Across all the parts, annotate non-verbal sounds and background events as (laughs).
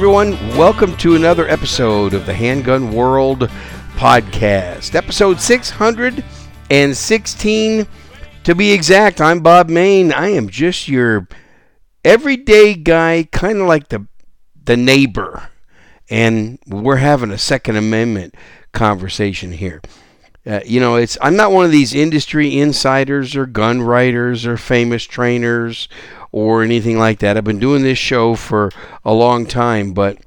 Everyone. Welcome to another episode of the Handgun World podcast, episode 616. To be exact, I'm Bob Mayne. I am just your everyday guy, kind of like the the neighbor, and we're having a Second Amendment conversation here. Uh, you know, it's I'm not one of these industry insiders or gun writers or famous trainers or anything like that. I've been doing this show for a long time, but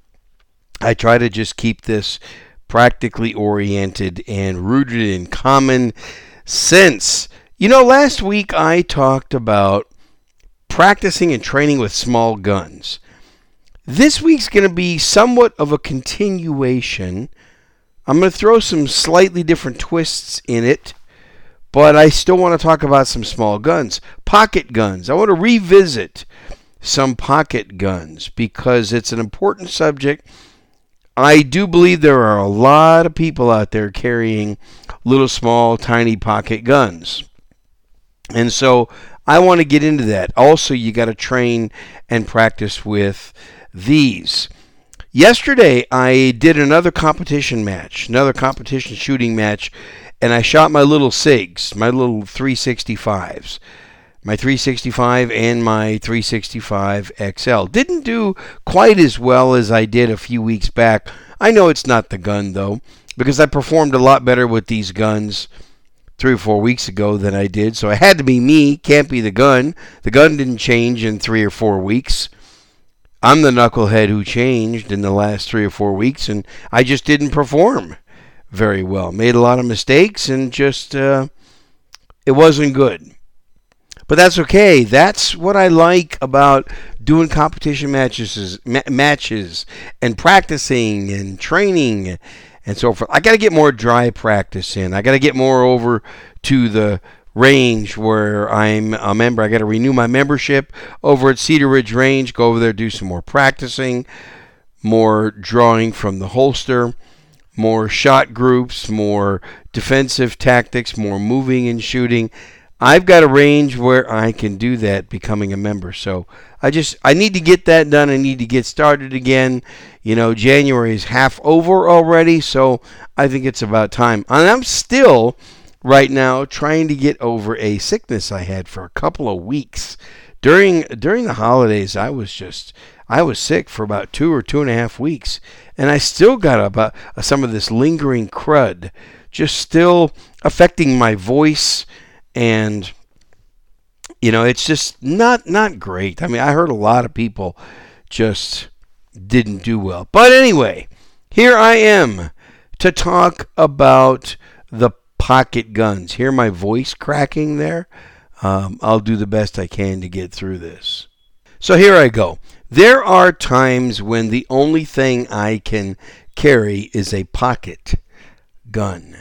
I try to just keep this practically oriented and rooted in common sense. You know, last week I talked about practicing and training with small guns. This week's going to be somewhat of a continuation. I'm going to throw some slightly different twists in it but I still want to talk about some small guns, pocket guns. I want to revisit some pocket guns because it's an important subject. I do believe there are a lot of people out there carrying little, small, tiny pocket guns. And so I want to get into that. Also, you got to train and practice with these. Yesterday, I did another competition match, another competition shooting match and I shot my little SIGs, my little 365s, my 365 and my 365 XL. Didn't do quite as well as I did a few weeks back. I know it's not the gun though, because I performed a lot better with these guns three or four weeks ago than I did. So it had to be me, can't be the gun. The gun didn't change in three or four weeks. I'm the knucklehead who changed in the last three or four weeks, and I just didn't perform very well. Made a lot of mistakes and just uh, it wasn't good. But that's okay. That's what I like about doing competition matches, ma- matches, and practicing and training and so forth. I got to get more dry practice in. I got to get more over to the range where I'm a member. I got to renew my membership over at Cedar Ridge Range. Go over there, do some more practicing, more drawing from the holster more shot groups, more defensive tactics, more moving and shooting. I've got a range where I can do that becoming a member. So I just I need to get that done. I need to get started again. You know, January is half over already, so I think it's about time. And I'm still right now trying to get over a sickness I had for a couple of weeks. During during the holidays, I was just I was sick for about two or two and a half weeks, and I still got about uh, some of this lingering crud, just still affecting my voice, and you know, it's just not not great. I mean, I heard a lot of people just didn't do well, but anyway, here I am to talk about the pocket guns. Hear my voice cracking there? Um, I'll do the best I can to get through this. So here I go. There are times when the only thing I can carry is a pocket gun.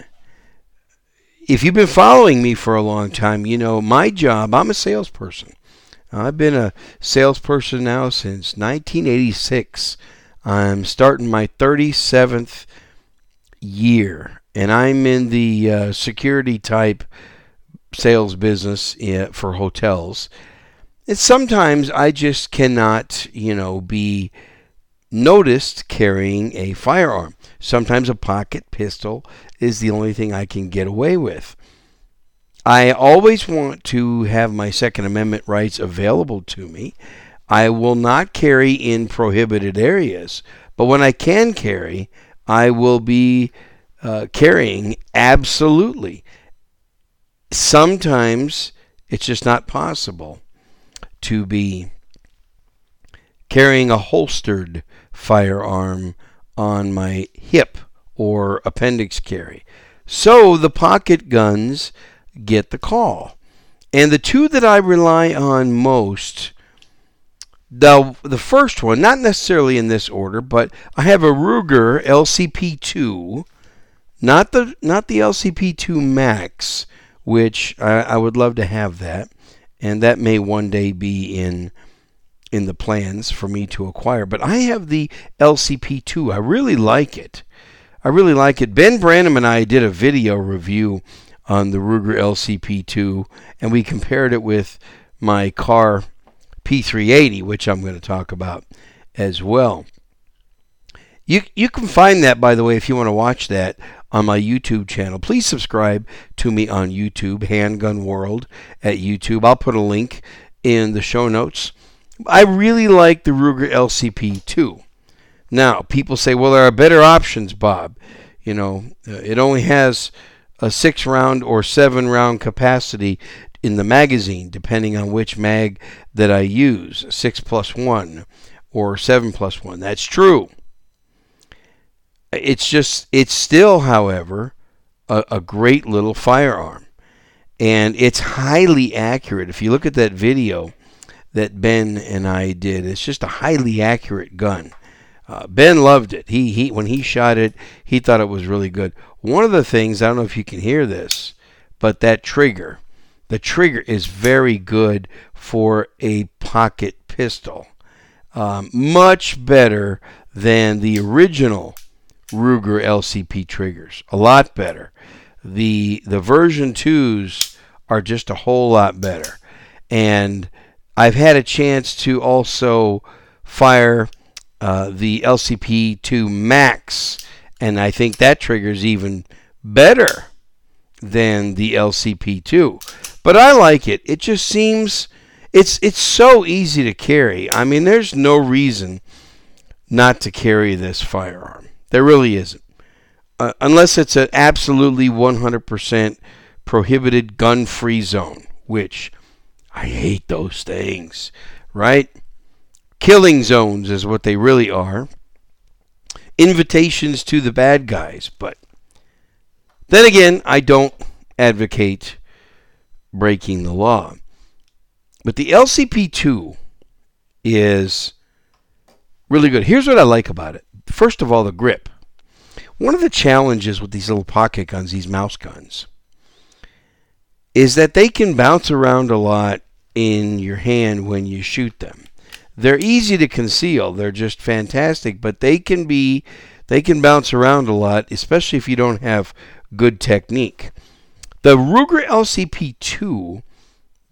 If you've been following me for a long time, you know my job, I'm a salesperson. I've been a salesperson now since 1986. I'm starting my 37th year, and I'm in the uh, security type sales business uh, for hotels. And sometimes I just cannot, you know, be noticed carrying a firearm. Sometimes a pocket pistol is the only thing I can get away with. I always want to have my Second Amendment rights available to me. I will not carry in prohibited areas, but when I can carry, I will be uh, carrying absolutely. Sometimes it's just not possible to be carrying a holstered firearm on my hip or appendix carry. So the pocket guns get the call. And the two that I rely on most, the the first one, not necessarily in this order, but I have a Ruger LCP2, not the not the LCP2 Max, which I, I would love to have that and that may one day be in in the plans for me to acquire. But I have the LCP2. I really like it. I really like it. Ben Branam and I did a video review on the Ruger LCP2, and we compared it with my Kahr P380, which I'm going to talk about as well. You you can find that by the way if you want to watch that on my YouTube channel. Please subscribe to me on YouTube, Handgun World at YouTube. I'll put a link in the show notes. I really like the Ruger LCP 2. Now, people say, well, there are better options, Bob. You know, uh, it only has a six round or seven round capacity in the magazine, depending on which mag that I use, six plus one or seven plus one. That's true. It's just, it's still, however, a, a great little firearm. And it's highly accurate. If you look at that video that Ben and I did, it's just a highly accurate gun. Uh, ben loved it. He he when he shot it, he thought it was really good. One of the things I don't know if you can hear this, but that trigger, the trigger is very good for a pocket pistol. Um, much better than the original Ruger LCP triggers. A lot better. The the version 2s are just a whole lot better. And I've had a chance to also fire uh, the LCP2 Max, and I think that triggers even better than the LCP2. But I like it. It just seems it's it's so easy to carry. I mean, there's no reason not to carry this firearm. There really isn't. Uh, unless it's an absolutely 100% prohibited gun free zone, which I hate those things, right? Killing zones is what they really are. Invitations to the bad guys, but then again, I don't advocate breaking the law. But the LCP2 is really good. Here's what I like about it. First of all, the grip. One of the challenges with these little pocket guns, these mouse guns, is that they can bounce around a lot in your hand when you shoot them. They're easy to conceal. They're just fantastic, but they can be they can bounce around a lot, especially if you don't have good technique. The Ruger LCP2,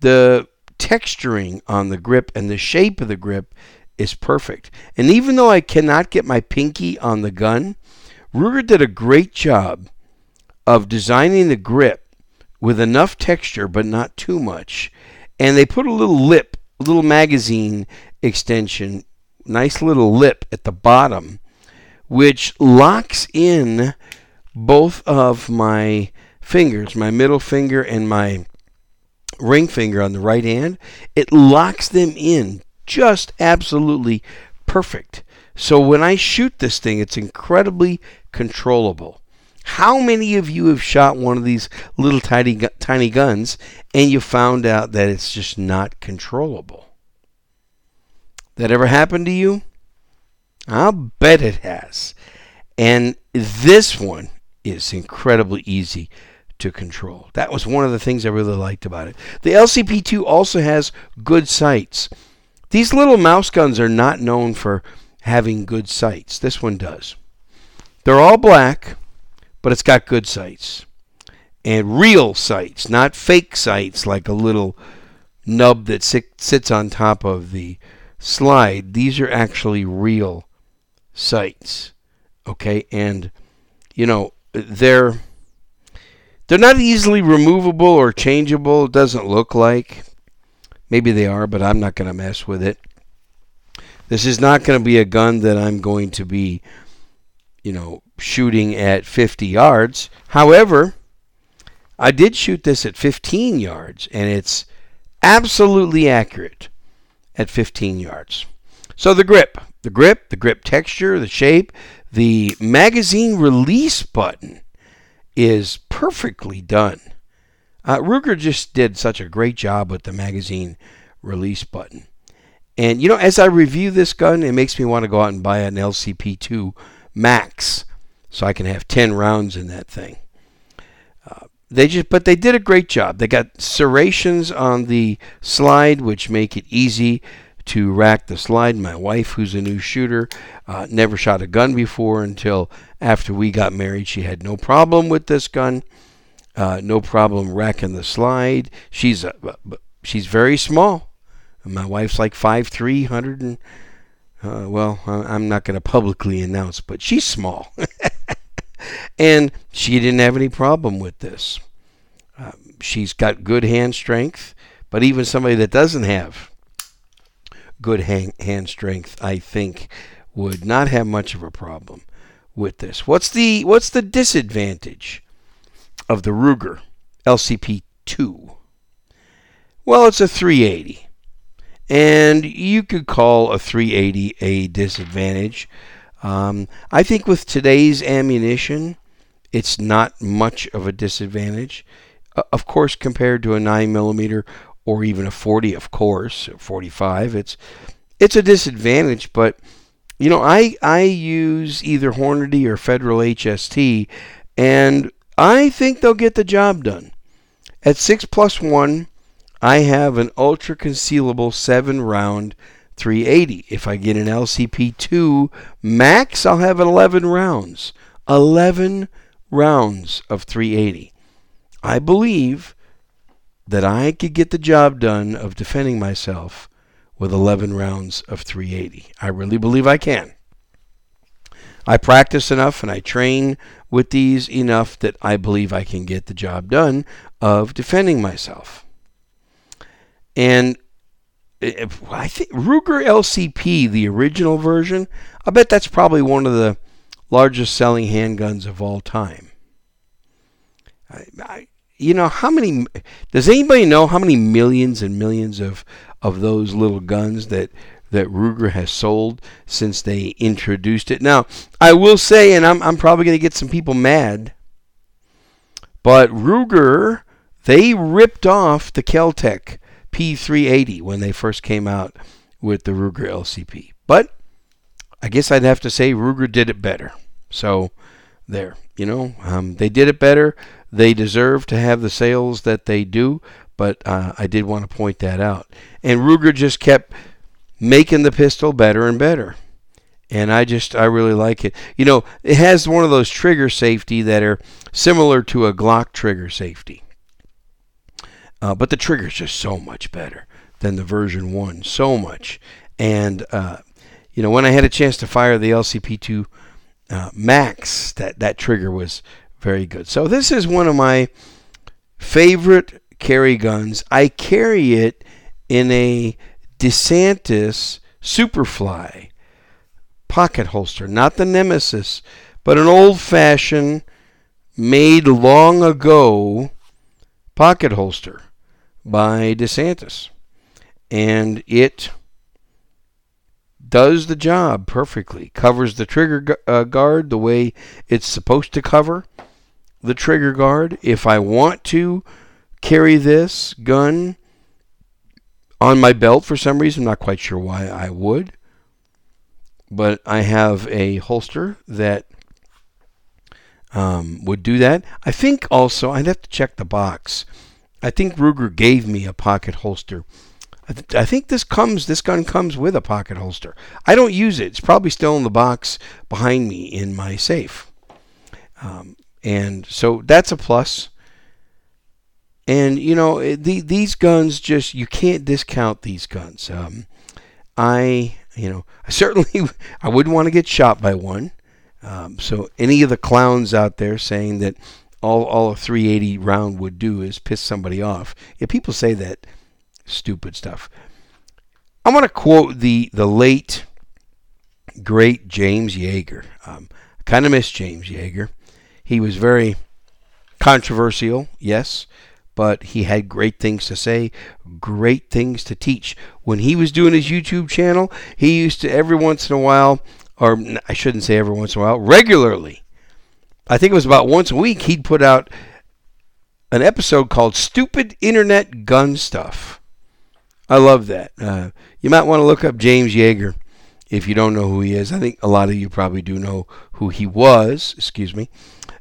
the texturing on the grip and the shape of the grip is perfect. And even though I cannot get my pinky on the gun, Ruger did a great job of designing the grip with enough texture but not too much. And they put a little lip, a little magazine extension, nice little lip at the bottom, which locks in both of my fingers, my middle finger and my ring finger on the right hand. It locks them in just absolutely perfect. So when I shoot this thing, it's incredibly controllable. How many of you have shot one of these little tiny tiny guns and you found out that it's just not controllable? That ever happened to you? I'll bet it has. And this one is incredibly easy to control. That was one of the things I really liked about it. The LCP2 also has good sights. These little mouse guns are not known for having good sights. This one does. They're all black, but it's got good sights. And real sights, not fake sights like a little nub that sits on top of the slide. These are actually real sights. Okay? And you know, they're they're not easily removable or changeable. It doesn't look like. Maybe they are, but I'm not going to mess with it. This is not going to be a gun that I'm going to be, you know, shooting at 50 yards. However, I did shoot this at 15 yards, and it's absolutely accurate at 15 yards. So the grip, the grip, the grip texture, the shape, the magazine release button is perfectly done. Uh, Ruger just did such a great job with the magazine release button. And you know, as I review this gun, it makes me want to go out and buy an LCP2 Max so I can have 10 rounds in that thing. Uh, they just, but they did a great job. They got serrations on the slide, which make it easy to rack the slide. My wife, who's a new shooter, uh, never shot a gun before until after we got married. She had no problem with this gun, uh, no problem racking the slide. She's a, she's very small. My wife's like 5'3", 100 and Uh, well, I'm not going to publicly announce, but she's small. (laughs) and she didn't have any problem with this. Uh, she's got good hand strength, but even somebody that doesn't have good hand, hand strength, I think, would not have much of a problem with this. What's the what's the disadvantage of the Ruger LCP 2? Well, it's a 380. And you could call a 380 a disadvantage. Um, I think with today's ammunition, it's not much of a disadvantage. Uh, of course, compared to a 9 millimeter or even a 40, of course, 45, it's it's a disadvantage. But you know, I I use either Hornady or Federal HST, and I think they'll get the job done. At six plus one, I have an ultra concealable seven round 380. If I get an LCP 2 max, I'll have 11 rounds. 11 rounds of 380. I believe that I could get the job done of defending myself with 11 rounds of 380. I really believe I can. I practice enough and I train with these enough that I believe I can get the job done of defending myself. And eh, eh, I think Ruger LCP, the original version, I bet that's probably one of the largest selling handguns of all time. I, I, you know how many? Does anybody know how many millions and millions of of those little guns that that Ruger has sold since they introduced it? Now, I will say, and I'm I'm probably going to get some people mad, but Ruger they ripped off the Keltec P380 when they first came out with the Ruger LCP. But I guess I'd have to say Ruger did it better. So there, you know, um, they did it better. They deserve to have the sales that they do, but uh, I did want to point that out. And Ruger just kept making the pistol better and better. And I just, I really like it. You know, it has one of those trigger safety that are similar to a Glock trigger safety. Uh, but the trigger is just so much better than the version 1. So much. And, uh, you know, when I had a chance to fire the LCP2 uh, Max, that, that trigger was very good. So this is one of my favorite carry guns. I carry it in a DeSantis Superfly pocket holster, not the Nemesis, but an old fashioned, made long ago pocket holster by DeSantis. And it does the job perfectly. Covers the trigger uh, guard the way it's supposed to cover the trigger guard. If I want to carry this gun on my belt for some reason, I'm not quite sure why I would, but I have a holster that um, would do that. I think also I'd have to check the box. I think Ruger gave me a pocket holster. I, th- I, think this comes, this gun comes with a pocket holster. I don't use it. It's probably still in the box behind me in my safe. Um, and so that's a plus. And you know, the, these guns just you can't discount these guns. Um, I, you know, (laughs) I certainly I wouldn't want to get shot by one. Um, so any of the clowns out there saying that all all a 380 round would do is piss somebody off. Yeah, people say that stupid stuff. I want to quote the the late great James Yeager. Um, I kind of miss James Yeager. He was very controversial, yes, but he had great things to say, great things to teach. When he was doing his YouTube channel, he used to every once in a while, or I shouldn't say every once in a while, regularly I think it was about once a week, he'd put out an episode called Stupid Internet Gun Stuff. I love that. Uh, you might want to look up James Yeager if you don't know who he is. I think a lot of you probably do know who he was. Excuse me.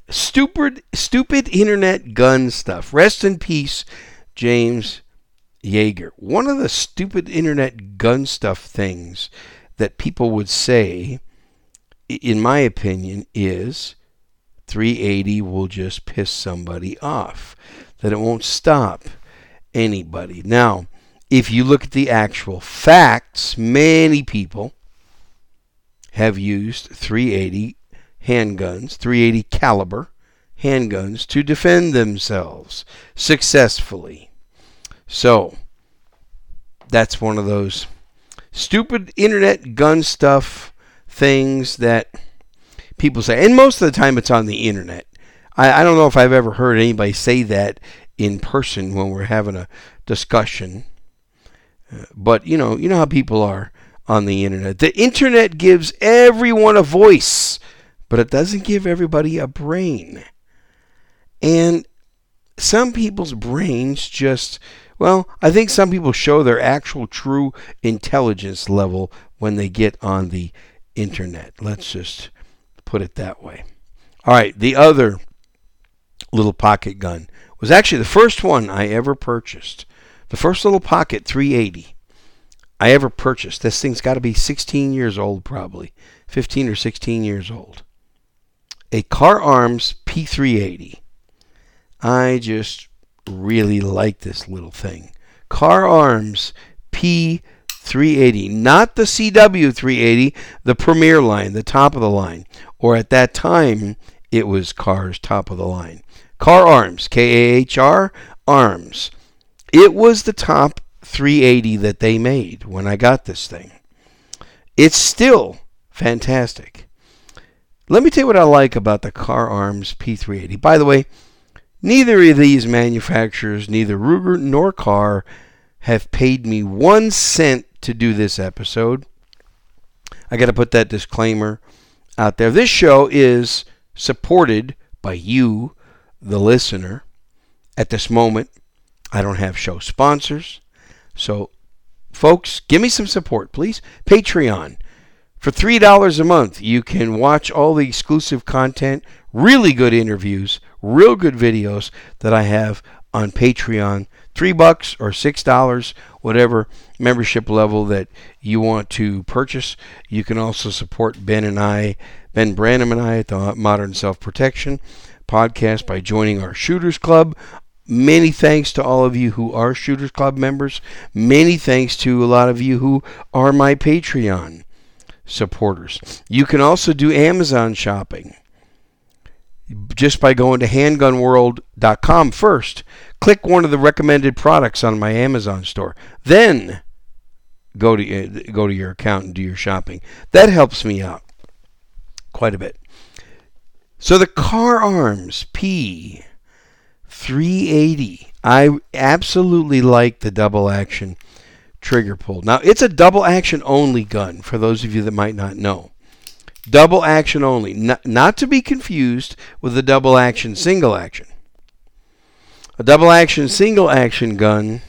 Stupid, stupid internet gun stuff. Rest in peace, James Yeager. One of the stupid internet gun stuff things that people would say, in my opinion, is 380 will just piss somebody off, that it won't stop anybody. Now, if you look at the actual facts, many people, have used 380 handguns, 380 caliber handguns to defend themselves successfully. So, that's one of those stupid internet gun stuff things that people say. And most of the time it's on the internet. I, I don't know if I've ever heard anybody say that in person when we're having a discussion. Uh, but you know, you know how people are on the internet. The internet gives everyone a voice, but it doesn't give everybody a brain. And some people's brains just, well, I think some people show their actual true intelligence level when they get on the internet. Let's just put it that way. All right, the other little pocket gun was actually the first one I ever purchased. The first little pocket 380 I ever purchased. This thing's got to be 16 years old, probably 15 or 16 years old. A Kahr Arms P380. I just really like this little thing. Kahr Arms P380, not the CW380, the Premier line, the top of the line, or at that time it was Kahr's top of the line. Kahr Arms, K A H R Arms. It was the top 380 that they made when I got this thing. It's still fantastic. Let me tell you what I like about the Kahr Arms P380. By the way, neither of these manufacturers, neither Ruger nor Kahr, have paid me one cent to do this episode. I got to put that disclaimer out there. This show is supported by you, the listener. At this moment, I don't have show sponsors. So, folks, give me some support, please. Patreon. For $3 a month, you can watch all the exclusive content, really good interviews, real good videos that I have on Patreon. Three bucks or six dollars, whatever membership level that you want to purchase. You can also support Ben and I, Ben Branam and I at the Modern Self Protection podcast by joining our Shooters Club Many thanks to all of you who are Shooters Club members. Many thanks to a lot of you who are my Patreon supporters. You can also do Amazon shopping just by going to handgunworld.com first. Click one of the recommended products on my Amazon store. Then go to uh, go to your account and do your shopping. That helps me out quite a bit. So the Kahr Arms P 380. I absolutely like the double action trigger pull. Now, it's a double action only gun for those of you that might not know. Double action only, not, not to be confused with the double action single action. A double action single action gun,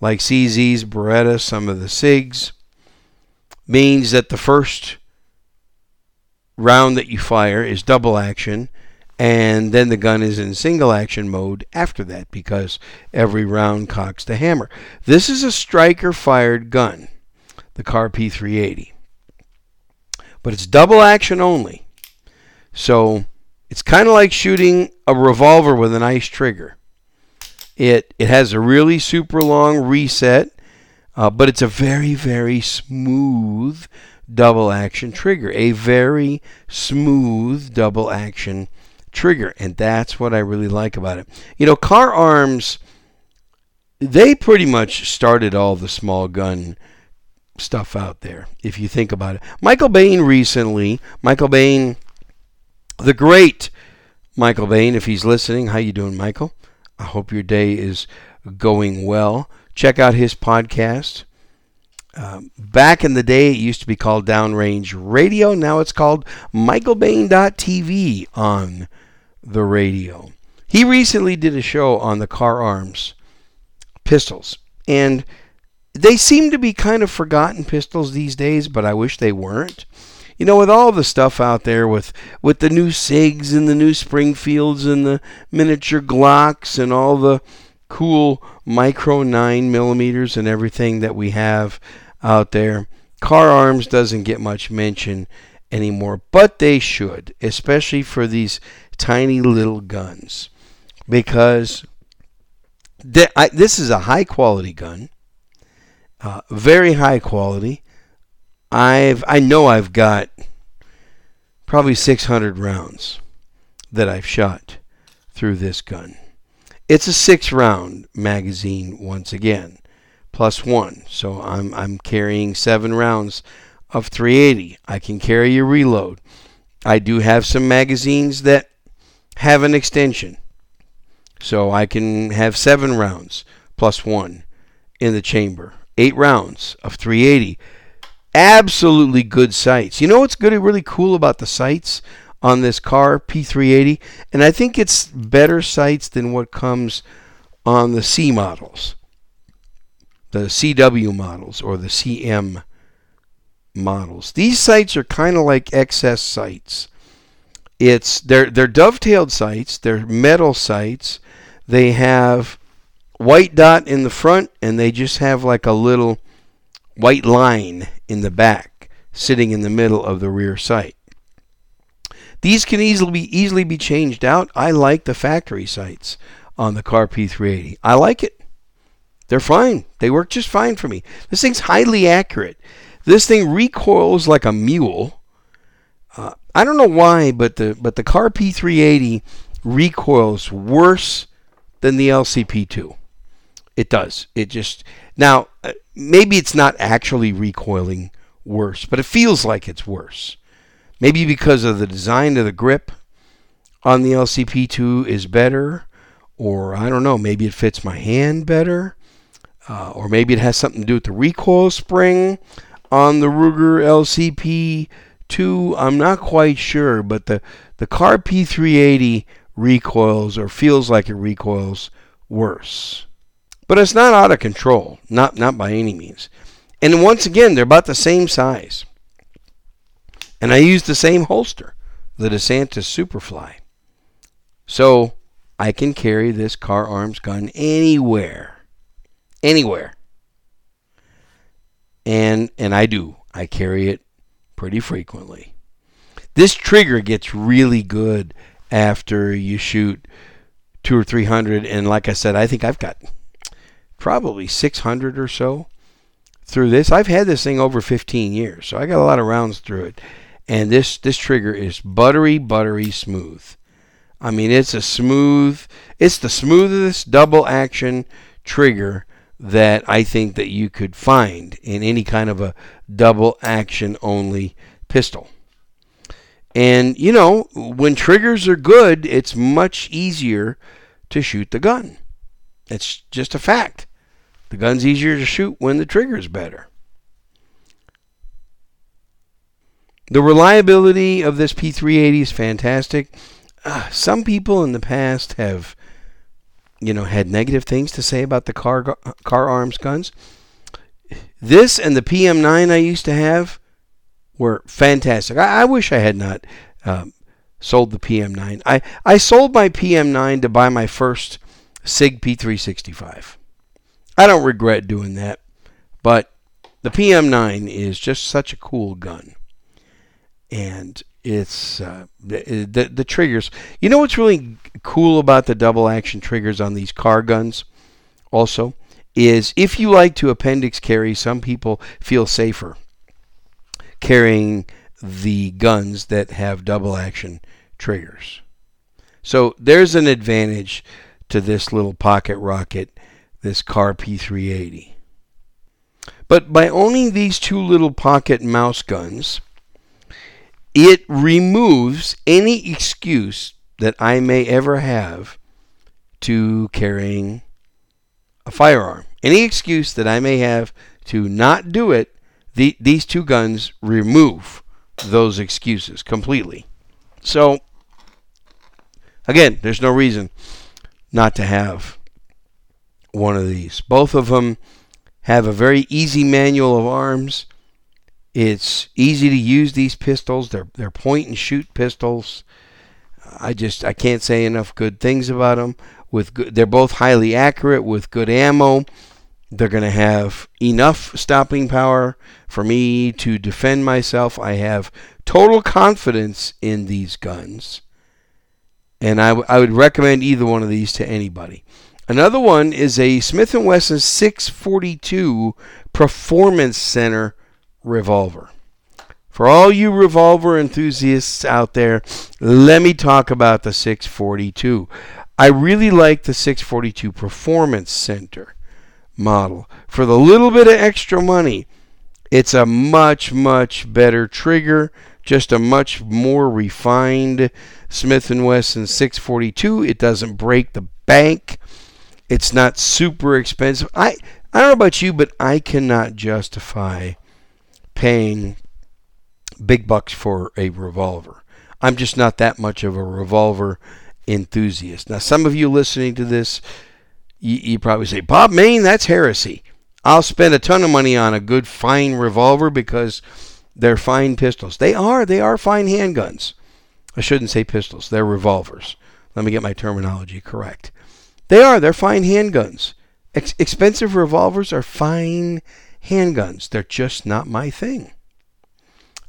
like CZ's, Beretta, some of the SIGs, means that the first round that you fire is double action and then the gun is in single action mode after that because every round cocks the hammer. This is a striker fired gun, the Kahr P380, but it's double action only. So it's kind of like shooting a revolver with an ice trigger. It it has a really super long reset, uh, but it's a very very smooth double action trigger. A very smooth double action trigger, and that's what I really like about it. You know, Kahr Arms, they pretty much started all the small gun stuff out there, if you think about it. Michael Bane recently, Michael Bane, the great Michael Bane, if he's listening, how you doing, Michael? I hope your day is going well. Check out his podcast. Um, back in the day, it used to be called Downrange Radio. Now it's called MichaelBane.tv on the radio. He recently did a show on the Kahr Arms pistols, and they seem to be kind of forgotten pistols these days, but I wish they weren't. You know, with all the stuff out there, with with the new Sigs and the new Springfields and the miniature Glocks and all the cool micro nine millimeters and everything that we have out there, Kahr Arms doesn't get much mention anymore, but they should, especially for these tiny little guns because I, this is a high quality gun, uh, very high quality. I've I know I've got probably 600 rounds that I've shot through this gun. It's a six round magazine once again, plus one. So I'm I'm carrying seven rounds of 380. I can carry a reload. I do have some magazines that have an extension. So I can have seven rounds plus one in the chamber. Eight rounds of 380. Absolutely good sights. You know what's good, really cool about the sights? on this Kahr P380, and I think it's better sights than what comes on the C models, the CW models or the CM models. These sights are kind of like XS sights. It's they're they're dovetailed sights, they're metal sights. They have white dot in the front and they just have like a little white line in the back sitting in the middle of the rear sight. These can easily be easily be changed out. I like the factory sights on the Kahr P380. I like it. They're fine. They work just fine for me. This thing's highly accurate. This thing recoils like a mule. Uh, I don't know why, but the but the Kahr P380 recoils worse than the LCP2. It does. It just now uh, maybe it's not actually recoiling worse, but it feels like it's worse. Maybe because of the design of the grip on the LCP2 is better, or I don't know, maybe it fits my hand better, uh, or maybe it has something to do with the recoil spring on the Ruger LCP2. I'm not quite sure, but the, the Kahr P380 recoils or feels like it recoils worse. But it's not out of control, not not by any means. And once again, they're about the same size. And I use the same holster, the DeSantis Superfly. So I can carry this Kahr Arms gun anywhere. Anywhere. And and I do. I carry it pretty frequently. This trigger gets really good after you shoot two or three hundred and like I said, I think I've got probably six hundred or so through this. I've had this thing over 15 years, so I got a lot of rounds through it and this this trigger is buttery buttery smooth. I mean, it's a smooth, it's the smoothest double action trigger that I think that you could find in any kind of a double action only pistol. And you know, when triggers are good, it's much easier to shoot the gun. It's just a fact. The gun's easier to shoot when the trigger's better. The reliability of this P380 is fantastic. Uh, some people in the past have, you know, had negative things to say about the car Kahr Arms guns. This and the PM9 I used to have were fantastic. I, I wish I had not um, sold the PM9. I, I sold my PM9 to buy my first SIG P365. I don't regret doing that, but the PM9 is just such a cool gun and it's uh, the, the, the triggers. You know what's really cool about the double action triggers on these Kahr guns? Also, is if you like to appendix carry, some people feel safer carrying the guns that have double action triggers. So there's an advantage to this little pocket rocket, this Kahr P380. But by owning these two little pocket mouse guns, it removes any excuse that I may ever have to carrying a firearm. Any excuse that I may have to not do it, the, these two guns remove those excuses completely. So, again, there's no reason not to have one of these. Both of them have a very easy manual of arms. It's easy to use these pistols. They're they're point and shoot pistols. I just I can't say enough good things about them. With good, they're both highly accurate with good ammo. They're going to have enough stopping power for me to defend myself. I have total confidence in these guns. And I, w- I would recommend either one of these to anybody. Another one is a Smith & Wesson 642 Performance Center revolver. For all you revolver enthusiasts out there, let me talk about the 642. I really like the 642 Performance Center model. For the little bit of extra money, it's a much, much better trigger, just a much more refined Smith & Wesson 642. It doesn't break the bank. It's not super expensive. I I don't know about you, but I cannot justify paying big bucks for a revolver. I'm just not that much of a revolver enthusiast. Now, some of you listening to this, you, you probably say, Bob Mayne, that's heresy. I'll spend a ton of money on a good, fine revolver because they're fine pistols. They are. They are fine handguns. I shouldn't say pistols. They're revolvers. Let me get my terminology correct. They are. They're fine handguns. Ex- expensive revolvers are fine handguns. They're just not my thing.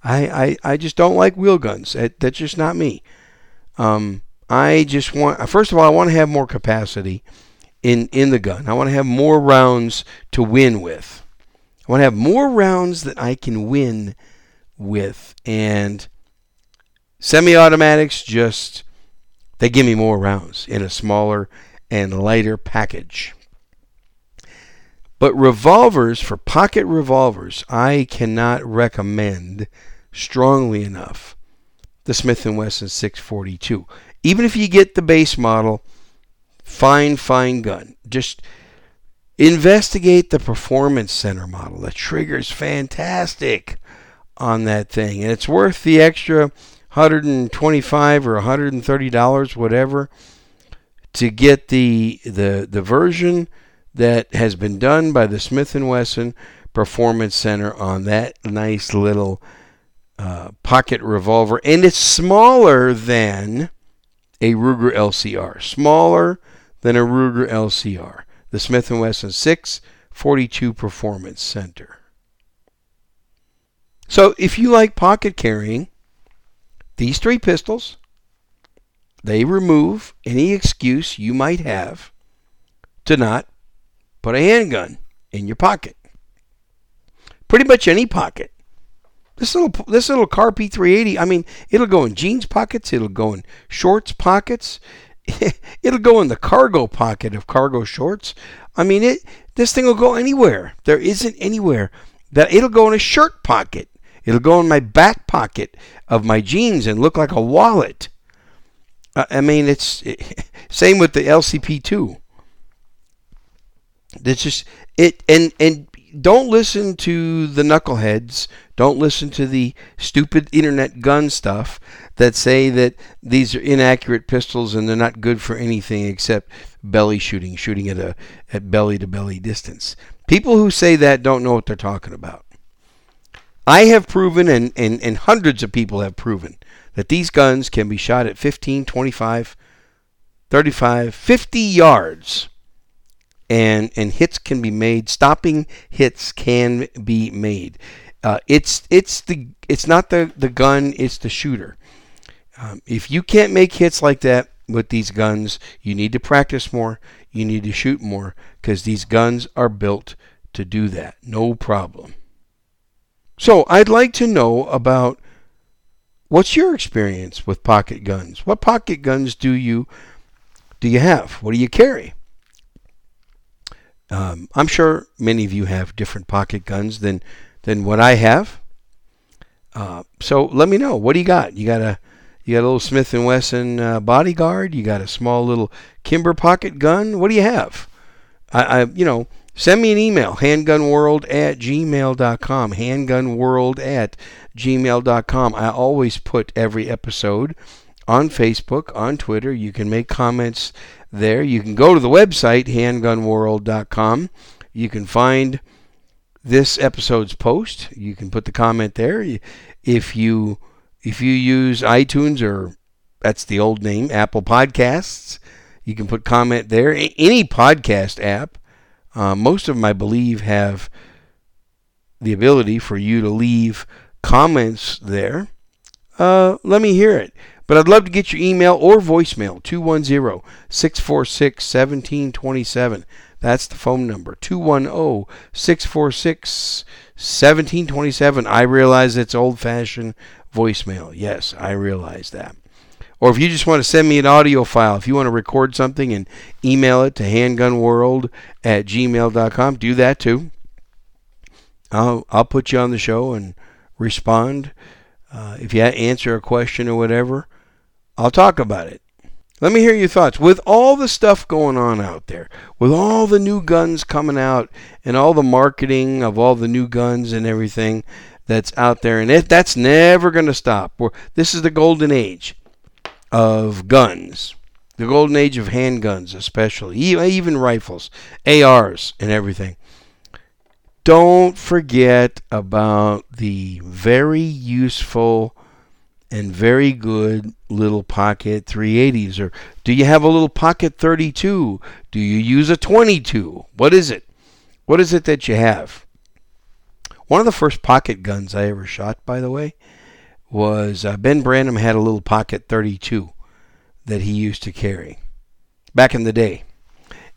I, I, I just don't like wheel guns. That, that's just not me. Um, I just want, first of all, I want to have more capacity in, in the gun. I want to have more rounds to win with. I want to have more rounds that I can win with. And semi automatics just, they give me more rounds in a smaller and lighter package. But revolvers, for pocket revolvers, I cannot recommend strongly enough the Smith & Wesson 642. Even if you get the base model, fine, fine gun. Just investigate the Performance Center model. The trigger's fantastic on that thing, and it's worth the extra 125 or 130 dollars, whatever, to get the the the version that has been done by the Smith & Wesson Performance Center on that nice little uh, pocket revolver, and it's smaller than a Ruger LCR. Smaller than a Ruger LCR. The Smith & Wesson 642 Performance Center. So if you like pocket carrying, these three pistols, they remove any excuse you might have to not put a handgun in your pocket. Pretty much any pocket. This little this little Kahr P380, I mean, it'll go in jeans pockets, it'll go in shorts pockets, (laughs) it'll go in the cargo pocket of cargo shorts. I mean, it this thing will go anywhere. There isn't anywhere that it'll go in a shirt pocket. It'll go in my back pocket of my jeans and look like a wallet. I mean, it's (laughs) same with the LCP2. It's just it and and don't listen to the knuckleheads. Don't listen to the stupid internet gun stuff that say that these are inaccurate pistols and they're not good for anything except belly shooting, shooting at a at belly to belly distance. People who say that don't know what they're talking about. I have proven and, and, and hundreds of people have proven that these guns can be shot at 15, 25, 35, 50 yards and and hits can be made. Stopping hits can be made. Uh, it's it's the it's not the the gun. It's the shooter. Um, if you can't make hits like that with these guns, you need to practice more. You need to shoot more because these guns are built to do that. No problem. So I'd like to know about what's your experience with pocket guns. What pocket guns do you do you have? What do you carry? Um, I'm sure many of you have different pocket guns than than what I have. Uh, so let me know. What do you got? You got a you got a little Smith and Wesson uh, bodyguard. You got a small little Kimber pocket gun. What do you have? I, I you know send me an email handgunworld at gmail.com handgunworld at gmail.com i always put every episode on facebook on twitter you can make comments there. You can go to the website, handgunworld.com. You can find this episode's post. You can put the comment there. If you if you use iTunes or that's the old name, Apple Podcasts, you can put comment there. Any podcast app, uh, most of them I believe have the ability for you to leave comments there. Uh, let me hear it. But I'd love to get your email or voicemail 210 646 1727. That's the phone number 210 646 1727. I realize it's old fashioned voicemail. Yes, I realize that. Or if you just want to send me an audio file, if you want to record something and email it to handgunworld at gmail.com, do that too. I'll, I'll put you on the show and respond. Uh, if you answer a question or whatever, I'll talk about it. Let me hear your thoughts. With all the stuff going on out there, with all the new guns coming out and all the marketing of all the new guns and everything that's out there, and it, that's never going to stop. We're, this is the golden age of guns, the golden age of handguns, especially, even rifles, ARs, and everything. Don't forget about the very useful and very good little pocket 380s or do you have a little pocket 32 do you use a 22 what is it? What is it that you have? One of the first pocket guns i ever shot by the way was uh, ben branam had a little pocket 32 that he used to carry back in the day.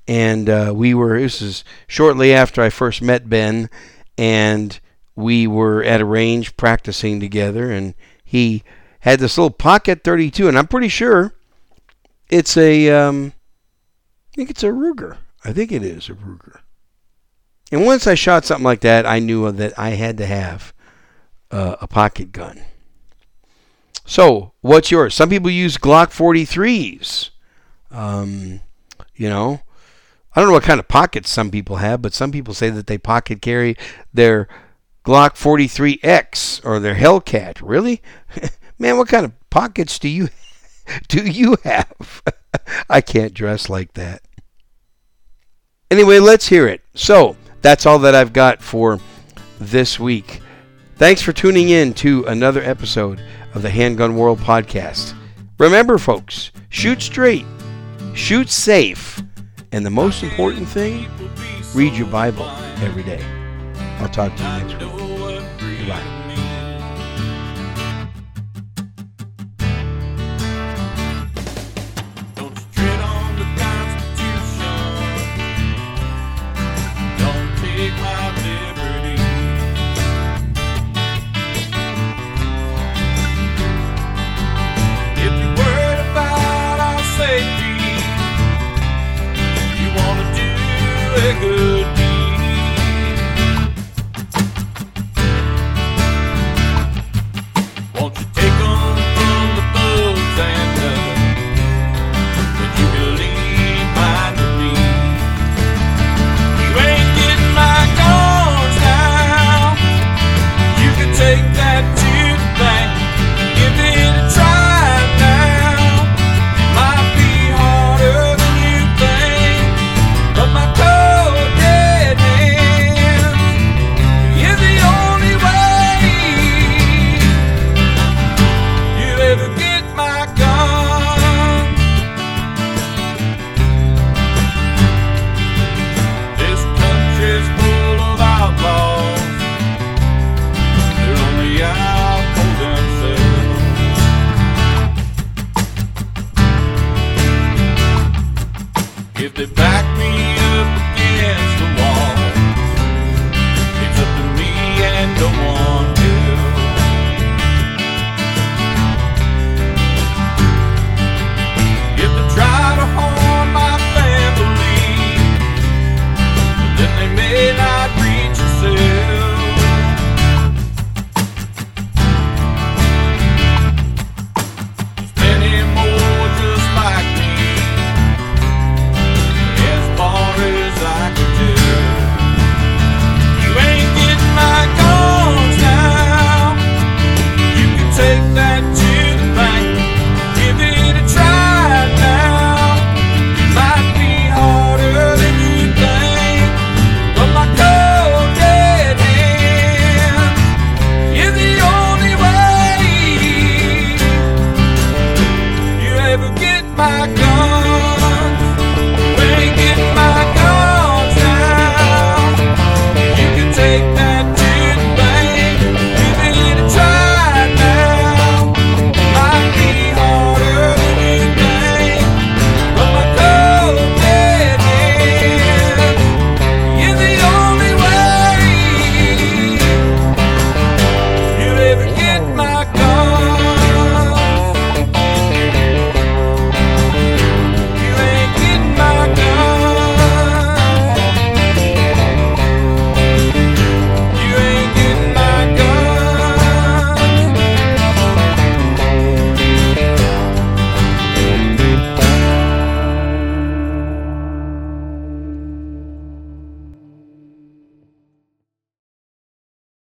And uh, we were this is shortly after i first met ben and we were at a range practicing together and he had this little pocket 32, and I'm pretty sure it's a, um, I think it's a Ruger. I think it is a Ruger. And once I shot something like that, I knew that I had to have uh, a pocket gun. So, what's yours? Some people use Glock 43s. Um, you know, I don't know what kind of pockets some people have, but some people say that they pocket carry their Glock 43X or their Hellcat. Really? (laughs) Man, what kind of pockets do you (laughs) do you have? (laughs) I can't dress like that. Anyway, let's hear it. So, that's all that I've got for this week. Thanks for tuning in to another episode of the Handgun World podcast. Remember, folks, shoot straight, shoot safe, and the most important thing, read your Bible every day. I'll talk to you next week. Goodbye.